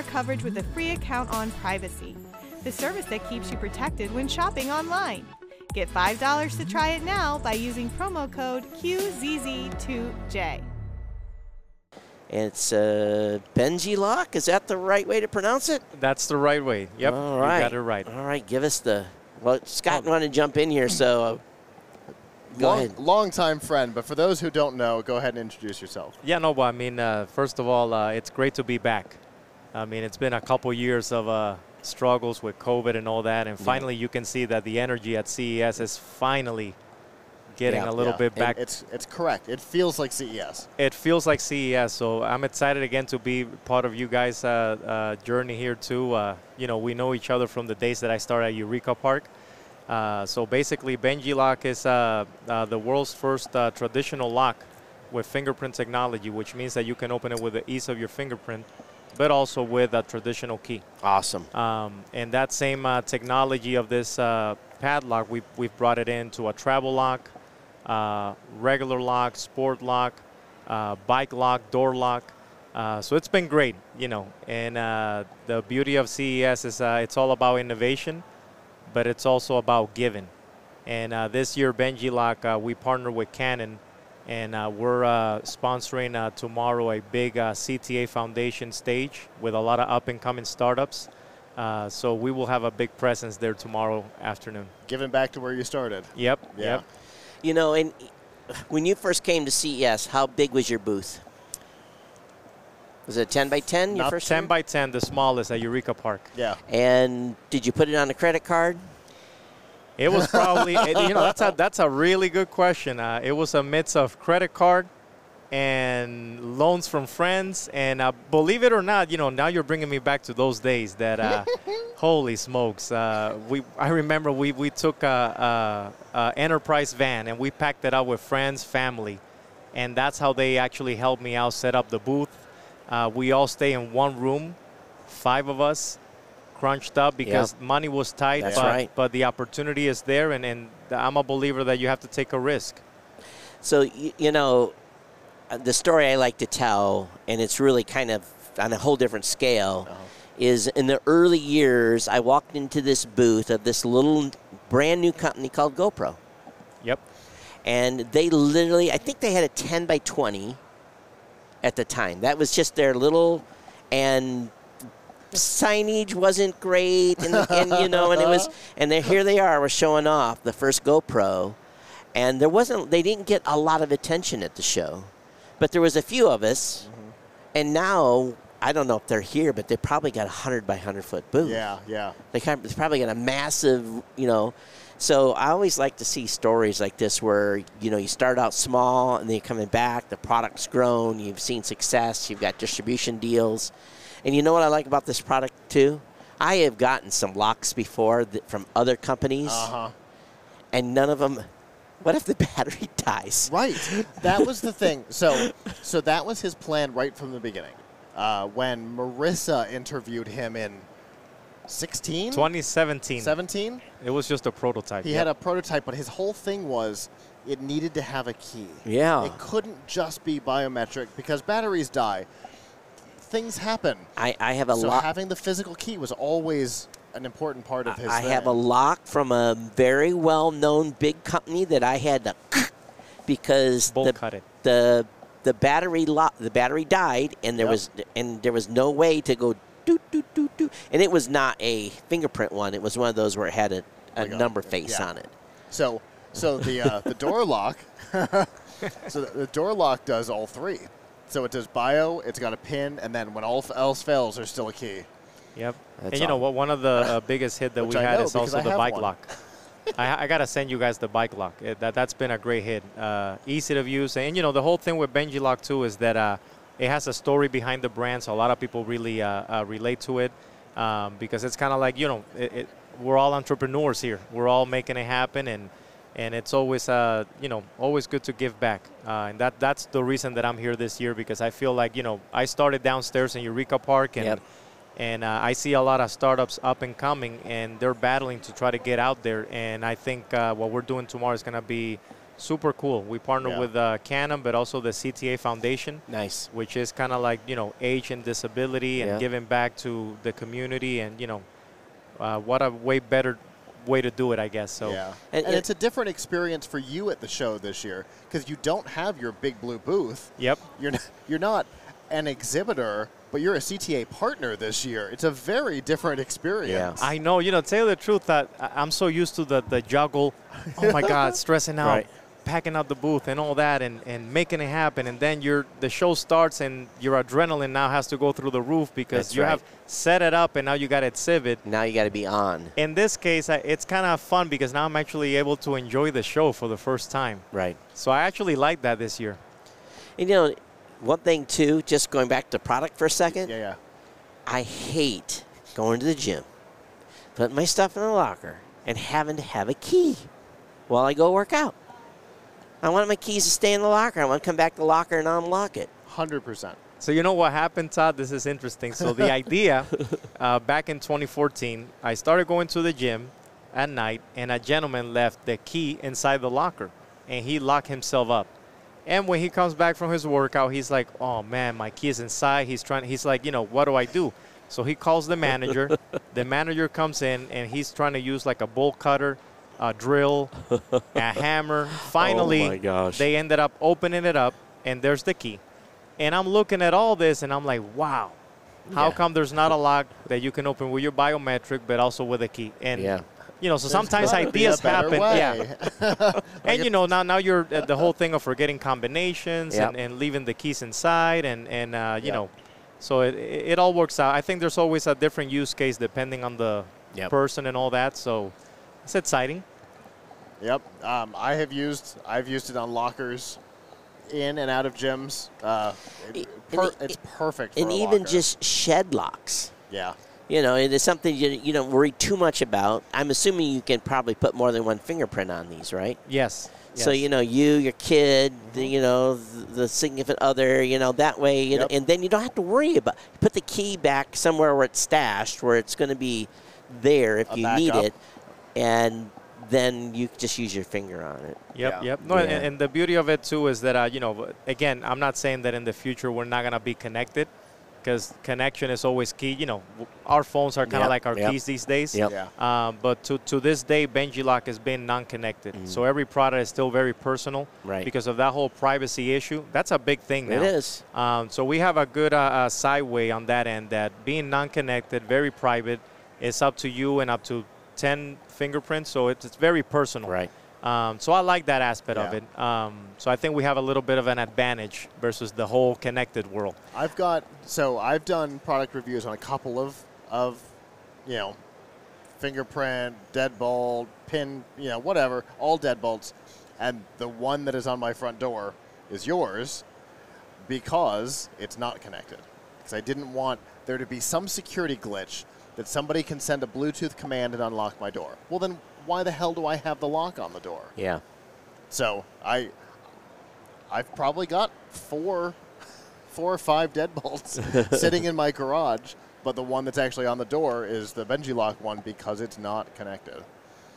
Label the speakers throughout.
Speaker 1: star coverage with a free account on Privacy, the service that keeps you protected when shopping online. Get $5 to try it now by using promo code QZZ2J.
Speaker 2: It's uh, Benji Lock. Is that the right way to pronounce it?
Speaker 3: That's the right way. Yep.
Speaker 2: All right.
Speaker 3: You got it right.
Speaker 2: All right. Give us the. Well, Scott wanted to jump in here, so uh, go
Speaker 4: long,
Speaker 2: ahead.
Speaker 4: Long time friend, but for those who don't know, go ahead and introduce yourself.
Speaker 3: Yeah, no, but I mean, uh, first of all, uh, it's great to be back. I mean, it's been a couple years of uh, struggles with COVID and all that, and finally you can see that the energy at CES is finally getting
Speaker 2: Yeah.
Speaker 3: a little
Speaker 4: Yeah,
Speaker 3: bit back.
Speaker 4: It's it's correct. It feels like CES.
Speaker 3: it feels like CES, so I'm excited again to be part of you guys' uh, uh, journey here too. Uh, you know, we know each other from the days that I started at Eureka Park. Uh, so basically, Benji Lock is uh, uh, the world's first uh, traditional lock with fingerprint technology, which means that you can open it with the ease of your fingerprint, but also with a traditional key.
Speaker 2: Awesome.
Speaker 3: Um, and that same uh, technology of this uh, padlock, we've, we've brought it into a travel lock, uh, regular lock, sport lock, uh, bike lock, door lock. Uh, so it's been great, you know. And uh, the beauty of CES is uh, it's all about innovation, but it's also about giving. And uh, this year, Benji Lock, uh, we partner with Canon, and uh, we're uh, sponsoring uh, tomorrow a big uh, CTA Foundation stage with a lot of up and coming startups. Uh, so we will have a big presence there tomorrow afternoon.
Speaker 4: Giving back to where you started.
Speaker 3: Yep.
Speaker 4: Yeah.
Speaker 3: Yep.
Speaker 2: You know, and when you first came to CES, how big was your booth? Was it 10 by 10 your
Speaker 4: Not
Speaker 2: first
Speaker 3: 10
Speaker 2: year?
Speaker 3: by 10, the smallest at Eureka Park.
Speaker 4: Yeah.
Speaker 2: And did you put it on a credit card?
Speaker 3: It was probably, you know, that's a, that's a really good question. Uh, it was a mix of credit card and loans from friends. And uh, believe it or not, you know, now you're bringing me back to those days that, uh, holy smokes. Uh, we, I remember we, we took a, a, a enterprise van and we packed it out with friends, family. And that's how they actually helped me out set up the booth. Uh, we all stay in one room, five of us, crunched up because money was tight,
Speaker 2: That's
Speaker 3: but,
Speaker 2: right.
Speaker 3: but the opportunity is there, and, and I'm a believer that you have to take a risk.
Speaker 2: So, you, you know, uh, the story I like to tell, and it's really kind of on a whole different scale, is in the early years, I walked into this booth of this little brand new company called GoPro.
Speaker 3: Yep.
Speaker 2: And they literally, I think they had a 10 by 20 at the time. That was just their little, and signage wasn't great, and, and you know, and it was, and then here they are, we're showing off the first GoPro, and there wasn't, they didn't get a lot of attention at the show, but there was a few of us, mm-hmm. and now I don't know if they're here, but they probably got a hundred by hundred foot booth.
Speaker 4: Yeah. Yeah.
Speaker 2: They kind of, it's probably got a massive, you know. So I always like to see stories like this where you know you start out small and then you're coming back. The product's grown. You've seen success. You've got distribution deals, and you know what I like about this product too. I have gotten some locks before that, from other companies,
Speaker 4: Uh huh.
Speaker 2: and none of them. What if the battery dies?
Speaker 4: Right. That was the thing. So, so that was his plan right from the beginning. Uh, when Marissa interviewed him in 16,
Speaker 3: 2017.
Speaker 4: 17,
Speaker 3: It was just a prototype.
Speaker 4: he
Speaker 3: Yep.
Speaker 4: had a prototype, but his whole thing was it needed to have a key.
Speaker 2: Yeah.
Speaker 4: It couldn't just be biometric because batteries die. Things happen.
Speaker 2: I, I have a
Speaker 4: so
Speaker 2: lock.
Speaker 4: having the physical key was always an important part of his.
Speaker 2: I have a lock from a very well-known big company that I had to because
Speaker 3: Bolt
Speaker 2: the,
Speaker 3: cut it.
Speaker 2: the the battery lo- the battery died and there
Speaker 4: Yep.
Speaker 2: was and there was no way to go doot doot doot doot and it was not a fingerprint one it was one of those where it had a, a
Speaker 4: Like a-
Speaker 2: number face
Speaker 4: yeah.
Speaker 2: on it
Speaker 4: So, so the uh, the door lock. so the, the door lock does all three. So it does bio. It's got a pin, and then when all else fails, there's still a key.
Speaker 3: Yep.
Speaker 2: That's
Speaker 3: and you know what? One of the uh, biggest hit that we
Speaker 4: I
Speaker 3: had is also the bike
Speaker 4: one.
Speaker 3: lock. I, I gotta send you guys the bike lock. It, that that's been a great hit. Uh, easy to use, and you know the whole thing with Benji Lock too is that uh, it has a story behind the brand, so a lot of people really uh, uh, relate to it um, because it's kind of like you know it, it, we're all entrepreneurs here. We're all making it happen, and and it's always uh, you know always good to give back. Uh, and that that's the reason that I'm here this year because I feel like you know I started downstairs in Eureka Park and.
Speaker 2: Yep.
Speaker 3: And uh, I see a lot of startups up and coming, and they're battling to try to get out there. And I think uh, what we're doing tomorrow is going to be super cool. We partner
Speaker 4: Yeah.
Speaker 3: with uh, Canon, but also the CTA Foundation,
Speaker 2: Nice.
Speaker 3: which is kind of like you know age and disability and
Speaker 2: Yeah.
Speaker 3: giving back to the community, and you know, uh, what a way better way to do it, I guess. So
Speaker 4: yeah,
Speaker 2: And-
Speaker 4: and,
Speaker 2: and-
Speaker 4: it's a different experience for you at the show this year because you don't have your big blue booth.
Speaker 3: yep.
Speaker 4: You're not, you're not an exhibitor, but you're a CTA partner this year. It's a very different experience.
Speaker 3: I know, you know, tell you the truth, that I- I'm so used to the, the juggle. Oh my God, stressing out,
Speaker 2: Right.
Speaker 3: Packing up the booth and all that, and, and making it happen. And then your the show starts, and your adrenaline now has to go through the roof because
Speaker 2: That's
Speaker 3: you
Speaker 2: right.
Speaker 3: have set it up, and now you got to exhibit.
Speaker 2: Now you got to be on.
Speaker 3: In this case, it's kind of fun because now I'm actually able to enjoy the show for the first time.
Speaker 2: Right.
Speaker 3: So I actually like that this year.
Speaker 2: And you know, one thing too, just going back to product for a second,
Speaker 4: Yeah, yeah.
Speaker 2: I hate going to the gym, putting my stuff in the locker, and having to have a key while I go work out. I want my keys to stay in the locker. I want to come back to the locker and unlock it.
Speaker 4: Hundred percent.
Speaker 3: So you know what happened, Todd? This is interesting. So the idea, uh, back in 2014, I started going to the gym at night, and a gentleman left the key inside the locker, and he locked himself up. And when he comes back from his workout, he's like, "Oh man, my key is inside." He's trying. He's like, you know, what do I do? So he calls the manager. the manager comes in, and he's trying to use like a bolt cutter, a drill, a hammer. Finally,
Speaker 2: my gosh.
Speaker 3: they ended up opening it up, and there's the key. And I'm looking at all this, and I'm like, wow. How
Speaker 2: Yeah.
Speaker 3: come there's not a lock that you can open with your biometric, but also with a key? And
Speaker 2: Yeah.
Speaker 3: you know, so sometimes
Speaker 4: Gotta be
Speaker 3: ideas happen.
Speaker 4: way.
Speaker 3: Yeah. and you know, now now you're uh, the whole thing of forgetting combinations
Speaker 2: Yep.
Speaker 3: and, and leaving the keys inside, and and uh, you
Speaker 4: Yep.
Speaker 3: know, so it, it it all works out. I think there's always a different use case depending on the
Speaker 2: Yep.
Speaker 3: person and all that. So it's exciting.
Speaker 4: Yep. Um, I have used. I've used it on lockers, in and out of gyms. Uh, it- per-
Speaker 2: and e-
Speaker 4: it's perfect. For
Speaker 2: And
Speaker 4: a
Speaker 2: even just shed locks.
Speaker 4: yeah.
Speaker 2: You know, it is something you, you don't worry too much about. I'm assuming you can probably put more than one fingerprint on these, right?
Speaker 3: Yes.
Speaker 2: So you know, you, your kid, the, you know, the, the significant other, you know, that way, you know, and then you don't have to worry about. Put the key back somewhere where it's stashed, where it's going to be there if
Speaker 4: A
Speaker 2: you need
Speaker 4: backup.
Speaker 2: it, and then you just use your finger on it.
Speaker 3: Yep,
Speaker 4: Yeah.
Speaker 3: yep. No, and,
Speaker 2: Yeah.
Speaker 3: and the beauty of it too is that uh, you know, again, I'm not saying that in the future we're not gonna be connected, because connection is always key. You know, our phones are kind of
Speaker 2: Yep,
Speaker 3: like our
Speaker 2: yep.
Speaker 3: keys these days.
Speaker 2: Yep.
Speaker 4: Yeah.
Speaker 3: Um, but to, to this day, Benji Lock has been non-connected. So every product is still very personal.
Speaker 2: Right.
Speaker 3: because of that whole privacy issue. That's a big thing now.
Speaker 2: It is.
Speaker 3: Um, so we have a good uh, uh, sideway on that end that being non-connected, very private, it's up to you and up to 10 fingerprints. So it's, it's very personal.
Speaker 2: Right.
Speaker 3: Um, so I like that aspect of it. Um, so I think we have a little bit of an advantage versus the whole connected world.
Speaker 4: I've got so I've done product reviews on a couple of of you know fingerprint, deadbolt, pin, you know whatever, all deadbolts, and the one that is on my front door is yours because it's not connected. Because I didn't want there to be some security glitch that somebody can send a Bluetooth command and unlock my door. Well, then why the hell do I have the lock on the door?
Speaker 2: Yeah.
Speaker 4: So I, I've probably got four, four or five deadbolts sitting in my garage, but the one that's actually on the door is the Benji lock one because it's not connected.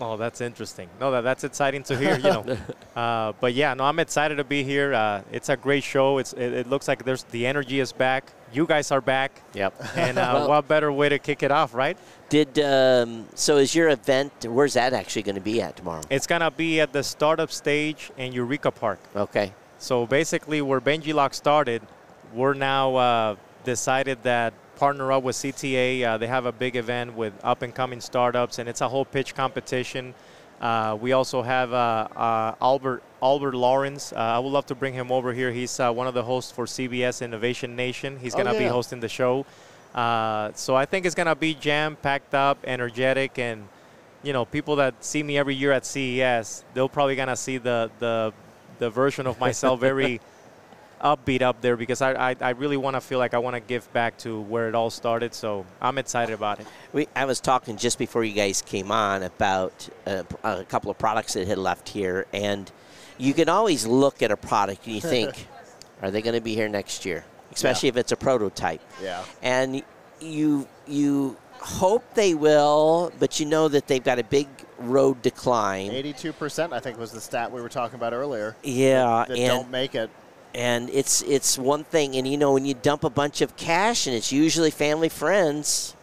Speaker 3: Oh, that's interesting. No, that, that's exciting to hear. You know, uh, but yeah, no, I'm excited to be here. Uh, it's a great show. It's it, it looks like there's the energy is back. You guys are back,
Speaker 2: Yep.
Speaker 3: and uh,
Speaker 2: Well-
Speaker 3: what better way to kick it off, right?
Speaker 2: Did um, so? Is your event? Where's that actually going to be at tomorrow?
Speaker 3: It's gonna be at the startup stage in Eureka Park.
Speaker 2: Okay.
Speaker 3: So basically, where Benji Lock started, we're now uh, decided that partner up with CTA. Uh, they have a big event with up and coming startups, and it's a whole pitch competition. Uh, we also have uh, uh, Albert Albert Lawrence. Uh, I would love to bring him over here. He's uh, one of the hosts for CBS Innovation Nation. He's
Speaker 4: Oh,
Speaker 3: gonna be
Speaker 4: yeah.
Speaker 3: hosting the show. Uh, so I think it's gonna be jam packed up, energetic, and you know, people that see me every year at CES, they'll probably gonna see the the the version of myself very upbeat up there because I I, I really want to feel like I want to give back to where it all started. So I'm excited about it.
Speaker 2: We, I was talking just before you guys came on about uh, a couple of products that had left here, and you can always look at a product and you think, are they going to be here next year? Especially if it's a prototype.
Speaker 4: Yeah.
Speaker 2: And you you hope they will, but you know that they've got a big road decline.
Speaker 4: 82%, I think, was the stat we were talking about earlier.
Speaker 2: Yeah,
Speaker 4: That
Speaker 2: and
Speaker 4: don't make it.
Speaker 2: And it's it's one thing, and you know when you dump a bunch of cash, and it's usually family friends,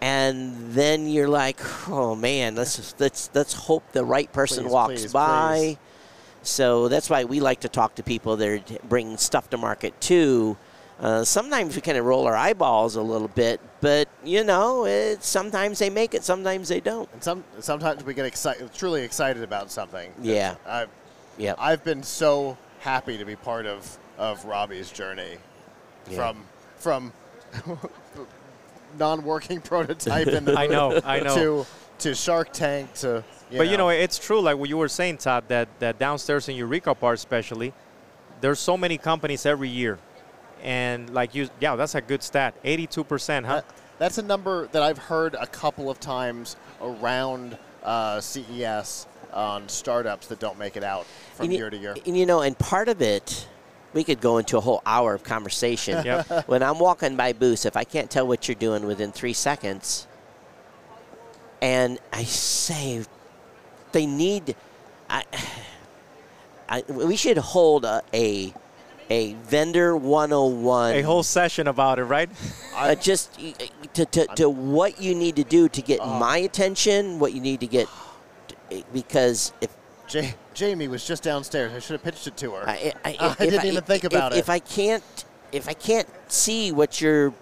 Speaker 2: and then you're like, oh man, let's let's let's hope the right person
Speaker 4: Please,
Speaker 2: walks
Speaker 4: please,
Speaker 2: by.
Speaker 4: please.
Speaker 2: So that's why we like to talk to people that are bringing stuff to market too. Uh, sometimes we kind of roll our eyeballs a little bit, but you know, it, sometimes they make it, sometimes they don't.
Speaker 4: And some sometimes we get excited, truly excited about something.
Speaker 2: Yeah.
Speaker 4: I've,
Speaker 2: Yep.
Speaker 4: I've been so happy to be part of, of Robbie's journey
Speaker 2: Yeah.
Speaker 4: from from non-working prototype in the
Speaker 3: I know, I know.
Speaker 4: to to Shark Tank to you
Speaker 3: but you know, it's true, like what you were saying, Todd, that, that downstairs in Eureka Park, especially, there's so many companies every year. And like you, yeah, that's a good stat. 82%, huh?
Speaker 4: That- that's a number that I've heard a couple of times around uh, CES on startups that don't make it out from
Speaker 2: And
Speaker 4: year to year.
Speaker 2: And you know, and part of it, we could go into a whole hour of conversation.
Speaker 3: Yep.
Speaker 2: when I'm walking by booths, if I can't tell what you're doing within three seconds, and I say they need, I, I we should hold a a, a vendor 101.
Speaker 3: a whole session about it, right?
Speaker 2: uh, just uh, to, to, to what you need to do to get
Speaker 4: Uh-huh.
Speaker 2: my attention, what you need to get, because if
Speaker 4: Ja- Jamie was just downstairs. I should have pitched it to her.
Speaker 2: I, I,
Speaker 4: I
Speaker 2: if
Speaker 4: didn't even think
Speaker 2: if-
Speaker 4: about
Speaker 2: if,
Speaker 4: it.
Speaker 2: If I can't, if I can't see what you're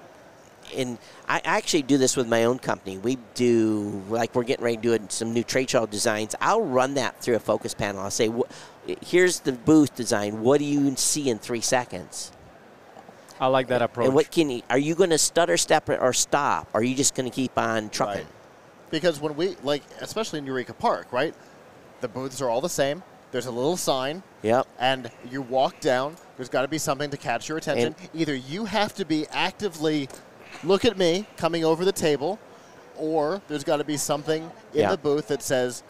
Speaker 2: in, I I actually do this with my own company. We do like we're getting ready to do some new trade show designs. I'll run that through a focus panel. I'll say, here's the booth design. What do you see in three seconds?
Speaker 3: I like that approach.
Speaker 2: And what can you? Are you going to stutter step or stop? Or are you just going to keep on trucking?
Speaker 4: Right. Because when we like, especially in Eureka Park, right? The booths are all the same. There's a little sign,
Speaker 2: Yep.
Speaker 4: and you walk down. There's got to be something to catch your attention.
Speaker 2: And-
Speaker 4: Either you have to be actively look at me coming over the table, or there's got to be something in
Speaker 2: Yeah.
Speaker 4: the booth that says,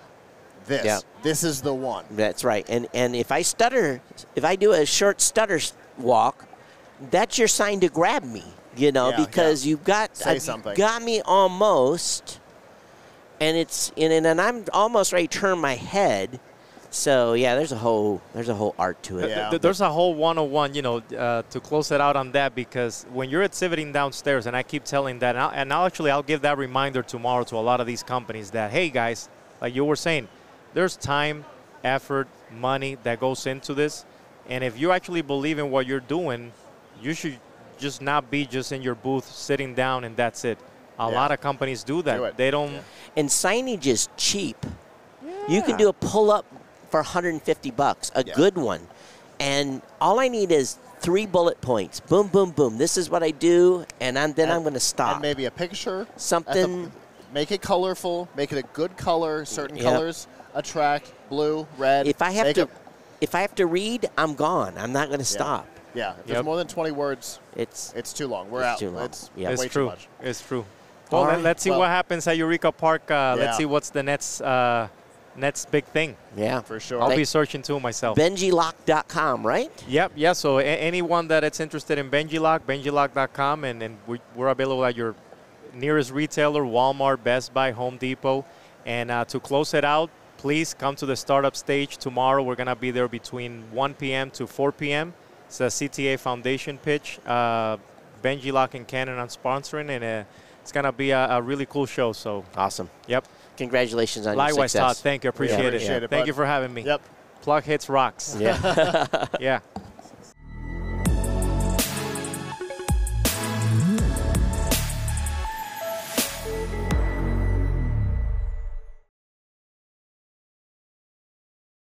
Speaker 4: "This,
Speaker 2: Yeah.
Speaker 4: this is the one."
Speaker 2: That's right. And and if I stutter, if I do a short stutter walk, that's your sign to grab me. You know,
Speaker 4: Yeah,
Speaker 2: because
Speaker 4: yeah.
Speaker 2: you've got
Speaker 4: Say
Speaker 2: uh,
Speaker 4: something.
Speaker 2: got me almost, and it's and, and I'm almost ready to turn my head. So yeah, there's a whole there's a whole art to it.
Speaker 4: Yeah.
Speaker 3: There's a whole 101, you know, uh, to close it out on that because when you're exhibiting downstairs, and I keep telling that, and I'll, and I'll actually I'll give that reminder tomorrow to a lot of these companies that hey guys, like you were saying, there's time, effort, money that goes into this, and if you actually believe in what you're doing, you should just not be just in your booth sitting down and that's it. A
Speaker 4: Yeah.
Speaker 3: lot of companies do that.
Speaker 4: Do it.
Speaker 3: They don't.
Speaker 4: Yeah.
Speaker 2: And signage is cheap. Yeah. You can do a pull up for 150 bucks, a
Speaker 4: Yeah.
Speaker 2: good one. And all I need is three bullet points. Boom, boom, boom. This is what I do, and I'm, then
Speaker 4: And-
Speaker 2: I'm going to stop.
Speaker 4: And maybe a picture. at the-
Speaker 2: Something-
Speaker 4: make it colorful. Make it a good color. Certain
Speaker 2: Yep.
Speaker 4: colors attract. Blue, red.
Speaker 2: if I have
Speaker 4: make
Speaker 2: to,
Speaker 4: it-
Speaker 2: if I have to read, I'm gone. I'm not going to stop.
Speaker 4: yeah. If there's more than 20 words,
Speaker 2: It's
Speaker 4: it's too long. We're
Speaker 2: It's
Speaker 4: out.
Speaker 2: too long.
Speaker 4: It's
Speaker 2: Yeah.
Speaker 3: It's
Speaker 4: way
Speaker 3: true.
Speaker 4: too much.
Speaker 3: It's true. Well, let,
Speaker 2: right.
Speaker 3: let's see
Speaker 4: Well-
Speaker 3: what happens at Eureka Park. Uh,
Speaker 4: Yeah.
Speaker 3: Let's see what's the next uh, next big thing.
Speaker 2: yeah.
Speaker 4: For sure.
Speaker 3: I'll
Speaker 2: Thank-
Speaker 3: be searching too myself.
Speaker 2: BenjiLock.com, right?
Speaker 3: Yep, yeah. So a- anyone that is interested in Benjilock, benjilock.com, and, and we, we're available at your nearest retailer, Walmart, Best Buy, Home Depot. And uh, to close it out, please come to the startup stage tomorrow. We're going to be there between 1 p.m. to 4 p.m. It's a CTA Foundation pitch. Uh, Benjilock and Canon are sponsoring, and uh, it's going to be a, a really cool show. So,
Speaker 2: Awesome.
Speaker 3: yep.
Speaker 2: Congratulations on your
Speaker 3: Likewise,
Speaker 2: success.
Speaker 3: Todd. Thank you. Appreciate it.
Speaker 4: appreciate it,
Speaker 3: Thank you for having me.
Speaker 4: Yep.
Speaker 3: Plug hits rocks.
Speaker 2: Yeah.
Speaker 3: Yeah.